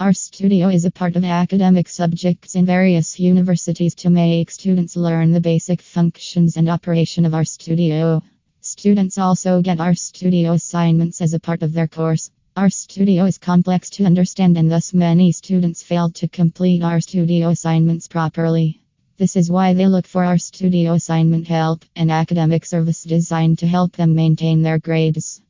R Studio is a part of academic subjects in various universities to make students learn the basic functions and operation of R Studio. Students also get R Studio assignments as a part of their course. R Studio is complex to understand and thus many students fail to complete R Studio assignments properly. This is why they look for R Studio assignment help, an academic service designed to help them maintain their grades.